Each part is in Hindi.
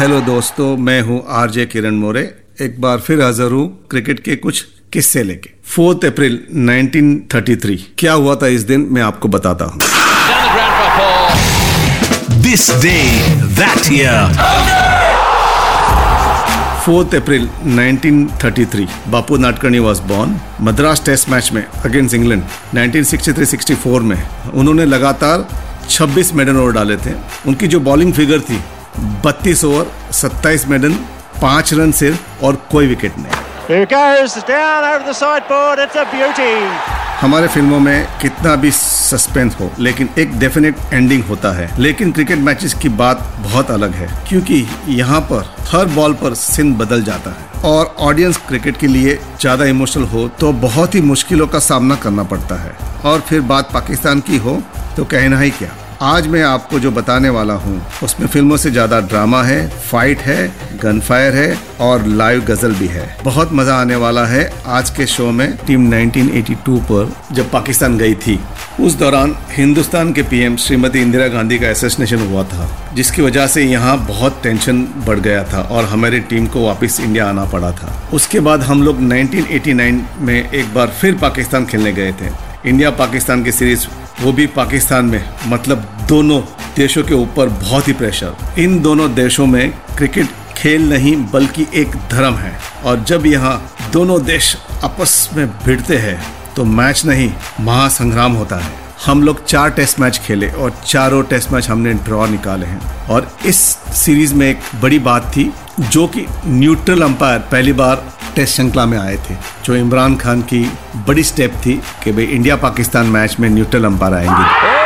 हेलो दोस्तों मैं हूँ आरजे किरण मोरे। एक बार फिर हाजिर हूँ क्रिकेट के कुछ किस्से लेके। फोर्थ अप्रैल 1933 क्या हुआ था इस दिन मैं आपको बताता हूँ। This day that year 4th April 1933 Bapu Nadkarni was born Madras test match में अगेंस्ट इंग्लैंड 1963-64 में। उन्होंने लगातार 26 मेडन ओवर डाले थे। उनकी जो बॉलिंग फिगर थी 32 ओवर 27 मेडन पाँच रन सिर्फ़ और कोई विकेट नहीं. हमारे फ़िल्मों में कितना भी सस्पेंस हो लेकिन एक डेफिनेट एंडिंग होता है। लेकिन क्रिकेट मैचेस की बात बहुत अलग है क्योंकि यहाँ पर हर बॉल पर सिन बदल जाता है। और ऑडियंस क्रिकेट के लिए ज़्यादा इमोशनल हो तो बहुत ही मुश्किलों का सामना करना पड़ता है। और फिर बात पाकिस्तान की हो तो कहना ही क्या? आज मैं आपको जो बताने वाला हूँ, उसमें फ़िल्मों से ज़्यादा ड्रामा है फाइट है गन फायर है और लाइव गज़ल भी है। बहुत मज़ा आने वाला है आज के शो में। टीम 1982 पर जब पाकिस्तान गई थी, उस दौरान हिंदुस्तान के पीएम श्रीमती इंदिरा गांधी का एसेसिनेशन हुआ था, जिसकी वजह से यहाँ बहुत टेंशन बढ़ गया था और हमारी टीम को वापस इंडिया आना पड़ा था। उसके बाद हम लोग 1989 में एक बार फिर पाकिस्तान खेलने गए थे। इंडिया पाकिस्तान की सीरीज़ वो भी पाकिस्तान में। मतलब दोनों देशों के ऊपर बहुत ही प्रेशर इन दोनों देशों में क्रिकेट खेल नहीं, बल्कि एक धर्म है। और जब यहाँ दोनों देश आपस में भिड़ते हैं तो मैच नहीं, महासंग्राम होता है। हम लोग चार टेस्ट मैच खेले और चारों टेस्ट मैच हमने ड्रॉ निकाले हैं। और इस सीरीज़ में एक बड़ी बात थी, जो कि न्यूट्रल अंपायर पहली बार टेस्ट श्रृंखला में आए थे जो इमरान खान की बड़ी स्टेप थी कि भाई इंडिया पाकिस्तान मैच में न्यूट्रल अंपायर आएँगे oh,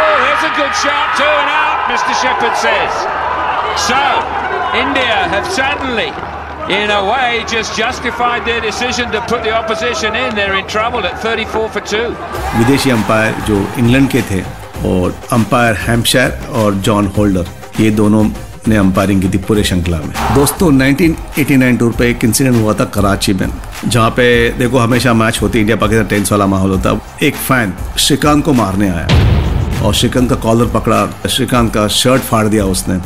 In a way, just justified their decision to put the opposition in. They're in trouble at 34 for 2. विदेशी अंपायर जो इंग्लैंड के थे और अंपायर हैम्पशायर और जॉन होल्डर ये दोनों ने अंपायरिंग की थी पूरे श्रृंखला में। दोस्तों 1989 टूर पे एक इंसिडेंट हुआ था कराची में। जहाँ पे देखो हमेशा मैच होती इंडिया पाकिस्तान टेंस वाला माहौल होता एक फ़ैन श्रीकांत को मारने आया और श्रीकांत का कॉलर पकड़ा श्रीकांत का शर्ट फाड़ दिया उसने।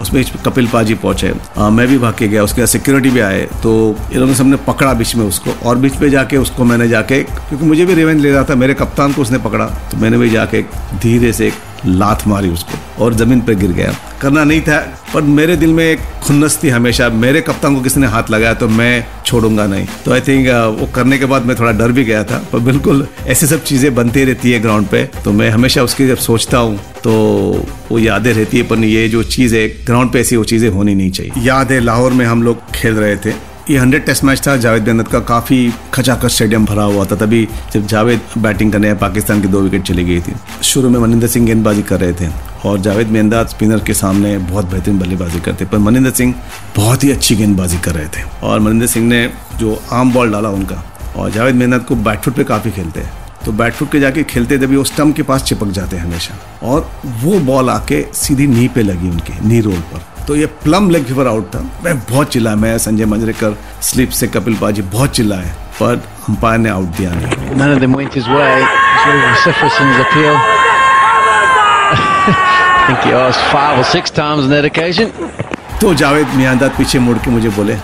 उसमें कपिल पाजी पहुँचे। आ, मैं भी भाग के गया उसके सिक्योरिटी भी आए तो इन लोगों ने सबने पकड़ा बीच में उसको। और बीच में जाके उसको मैंने जाके क्योंकि मुझे भी रिवेंज ले रहा था मेरे कप्तान को उसने पकड़ा। तो मैंने भी जाके धीरे से एक लात मारी उसको और ज़मीन पे गिर गया। करना नहीं था, पर मेरे दिल में एक खुन्नस थी हमेशा। मेरे कप्तान को किसी ने हाथ लगाया तो मैं छोड़ूँगा नहीं। तो आई थिंक वो करने के बाद मैं थोड़ा डर भी गया था, पर बिल्कुल ऐसी सब चीज़ें बनती रहती है ग्राउंड पे। तो मैं हमेशा उसकी जब सोचता हूँ तो वो यादें रहती है, पर ये जो चीज़ है ग्राउंड पे ऐसी वो चीज़ें होनी नहीं चाहिए। याद है लाहौर में हम लोग खेल रहे थे। ये हंड्रेड टेस्ट मैच था, जावेद बेनत का काफ़ी खचाखच स्टेडियम भरा हुआ था। तभी जब जावेद बैटिंग करने पाकिस्तान की दो विकेट चली गई थी। शुरू में मनिंदर सिंह गेंदबाजी कर रहे थे और जावेद मेंदा स्पिनर के सामने बहुत बेहतरीन बल्लेबाजी करते पर मनिंदर सिंह बहुत ही अच्छी गेंदबाजी कर रहे थे और मनिंदर सिंह ने जो आम बॉल डाला उनका और जावेद मेहनत को बैटफुट पे काफ़ी खेलते हैं। तो बैटफुट के जाके खेलते तभी वो स्टम्प के पास चिपक जाते हैं हमेशा। और वो बॉल आके सीधी नी पे लगी उनके नी रोल पर। तो ये प्लम लेग फीवर आउट था मैं बहुत चिल्लाया मैं संजय मंजरेकर स्लिप से कपिल पाजी बहुत चिल्लाए पर अंपायर ने आउट दिया नहीं None of them went his way. It's very vociferous in his appeal. I think he asked five or six times on that occasion. तो जावेद मियांदाद पीछे मुड़ के मुझे बोले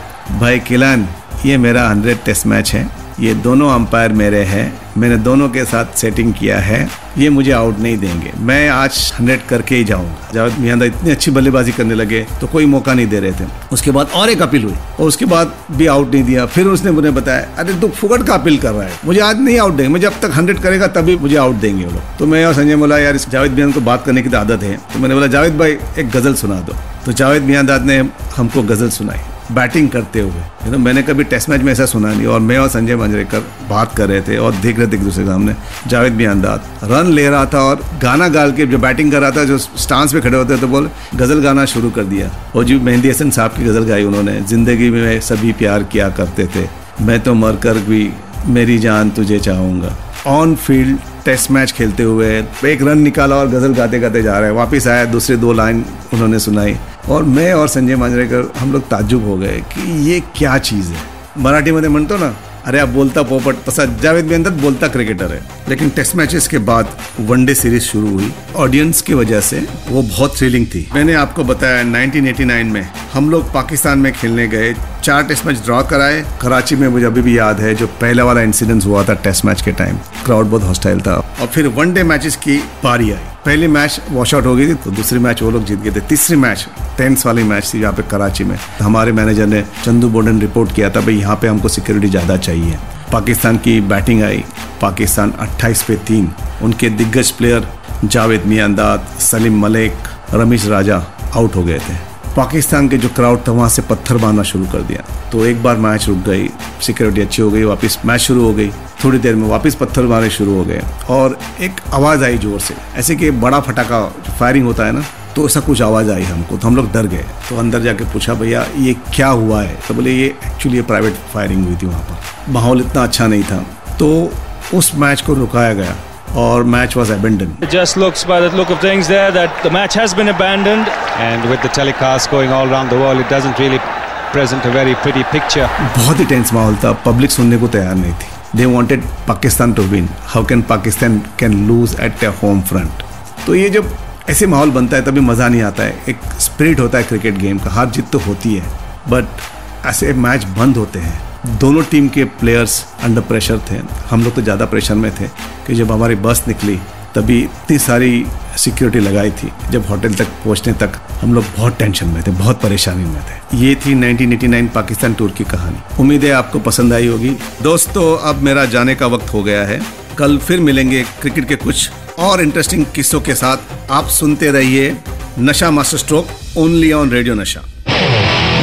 भाई किलान ये मेरा हंड्रेड टेस्ट मैच है ये दोनों अंपायर मेरे हैं। मैंने दोनों के साथ सेटिंग किया है। ये मुझे आउट नहीं देंगे। मैं आज हंड्रेड करके ही जाऊँगा। जावेद मियांदा इतनी अच्छी बल्लेबाजी करने लगे तो कोई मौका नहीं दे रहे थे। उसके बाद और एक अपील हुई। और उसके बाद भी आउट नहीं दिया। फिर उसने मुझे बताया अरे तू फुकट का अपील कर रहा है। मुझे आज नहीं आउट देंगे। मैं जब तक हंड्रेड करेगा तभी मुझे आउट देंगे वो लोग। तो मैं और संजय बोला यार इस जावेद मियाँ को बात करने की तो आदत है। तो मैंने बोला जावेद भाई एक गज़ल सुना दो। तो जावेद मियांदाद ने हमको गज़ल सुनाई। बैटिंग करते हुए। यू नो मैंने कभी टेस्ट मैच में ऐसा सुना नहीं। और मैं और संजय मंजरेकर बात कर रहे थे और देख रहे थे एक दूसरे सामने। जावेद भी अंदाज रन ले रहा था और गाना गाल के जो बैटिंग कर रहा था, जो स्टांस पे खड़े होते तो बोल, गज़ल गाना शुरू कर दिया। और जी मेहंदी हसन साहब की गज़ल गाई उन्होंने। ज़िंदगी में सभी प्यार किया करते थे। मैं तो मर कर भी मेरी जान तुझे चाहूँगा। ऑन फ़ील्ड टेस्ट मैच खेलते हुए एक रन निकाला और गज़ल गाते गाते जा रहे हैं। वापस आया, दूसरे दो लाइन उन्होंने सुनाई। और मैं और संजय मांजरेकर, हम लोग ताजुब हो गए कि ये क्या चीज़ है। मराठी मराठीमध्ये म्हणतो ना, अरे आप बोलता पोपट, तसा जावेद मेहनत बोलता क्रिकेटर है। लेकिन टेस्ट मैचेस के बाद वनडे सीरीज़ शुरू हुई। ऑडियंस की वजह से वो बहुत थ्रिलिंग थी। मैंने आपको बताया 1989 में हम लोग पाकिस्तान में खेलने गए। चार टेस्ट मैच ड्रॉ कराए। कराची में मुझे अभी भी याद है जो पहला वाला इंसिडेंट हुआ था टेस्ट मैच के टाइम क्राउड बहुत हॉस्टाइल था। और फिर वनडे मैचेस की पारी आई। पहली मैच वॉश आउट हो गई थी तो दूसरी मैच वो लोग जीत गए थे। तीसरी मैच टेंस वाली मैच थी यहाँ पे कराची में। तो हमारे मैनेजर ने चंदू बोर्डन रिपोर्ट किया था, भाई, यहाँ पे हमको सिक्योरिटी ज़्यादा चाहिए। पाकिस्तान की बैटिंग आई। पाकिस्तान 28 पे तीन। उनके दिग्गज प्लेयर जावेद मियांदाद, सलीम मलिक, रमेश राजा आउट हो गए थे। पाकिस्तान के जो क्राउड था, वहाँ से पत्थर मारना शुरू कर दिया। तो एक बार मैच रुक गई सिक्योरिटी अच्छी हो गई, वापस मैच शुरू हो गई। थोड़ी देर में वापस पत्थर मारने शुरू हो गए। और एक आवाज़ आई ज़ोर से। ऐसे कि बड़ा फटाका फायरिंग होता है ना तो ऐसा कुछ आवाज़ आई हमको। तो हम लोग डर गए। तो अंदर जाके पूछा, भैया, ये क्या हुआ है? तो बोले, ये एक्चुअली ये प्राइवेट फायरिंग हुई थी वहाँ पर। माहौल इतना अच्छा नहीं था। तो उस मैच को रुकाया गया और match was abandoned just looks by the look of things there that the match has been abandoned and with the telecast going all around the world it doesn't really present a very pretty picture बहुत ही टेंस माहौल था पब्लिक सुनने को तैयार नहीं थी। They wanted Pakistan to win how can Pakistan can lose at a home front तो ये जब ऐसे माहौल बनता है तभी मज़ा नहीं आता है। एक स्पिरिट होता है क्रिकेट गेम का हार जीत तो होती है। बट ऐसे मैच बंद होते हैं। दोनों टीम के प्लेयर्स अंडर प्रेशर थे। हम लोग तो ज़्यादा प्रेशर में थे कि जब हमारी बस निकली, तभी इतनी सारी सिक्योरिटी लगाई थी। जब होटल तक पहुँचने तक हम लोग बहुत टेंशन में थे, बहुत परेशानी में थे। ये थी 1989 पाकिस्तान टूर की कहानी। उम्मीद है आपको पसंद आई होगी। दोस्तों, अब मेरा जाने का वक्त हो गया है। कल फिर मिलेंगे क्रिकेट के कुछ और इंटरेस्टिंग किस्सों के साथ। आप सुनते रहिए Nasha master stroke only on radio Nasha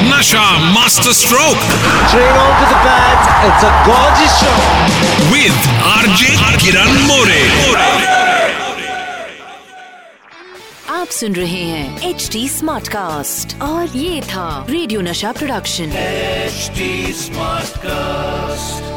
Nasha master stroke Three on to the bat. It's a gorgeous shot. With RJ Kiran More आप सुन रहे हैं एच डी स्मार्ट कास्ट और ये था रेडियो नशा प्रोडक्शन HD Smartcast.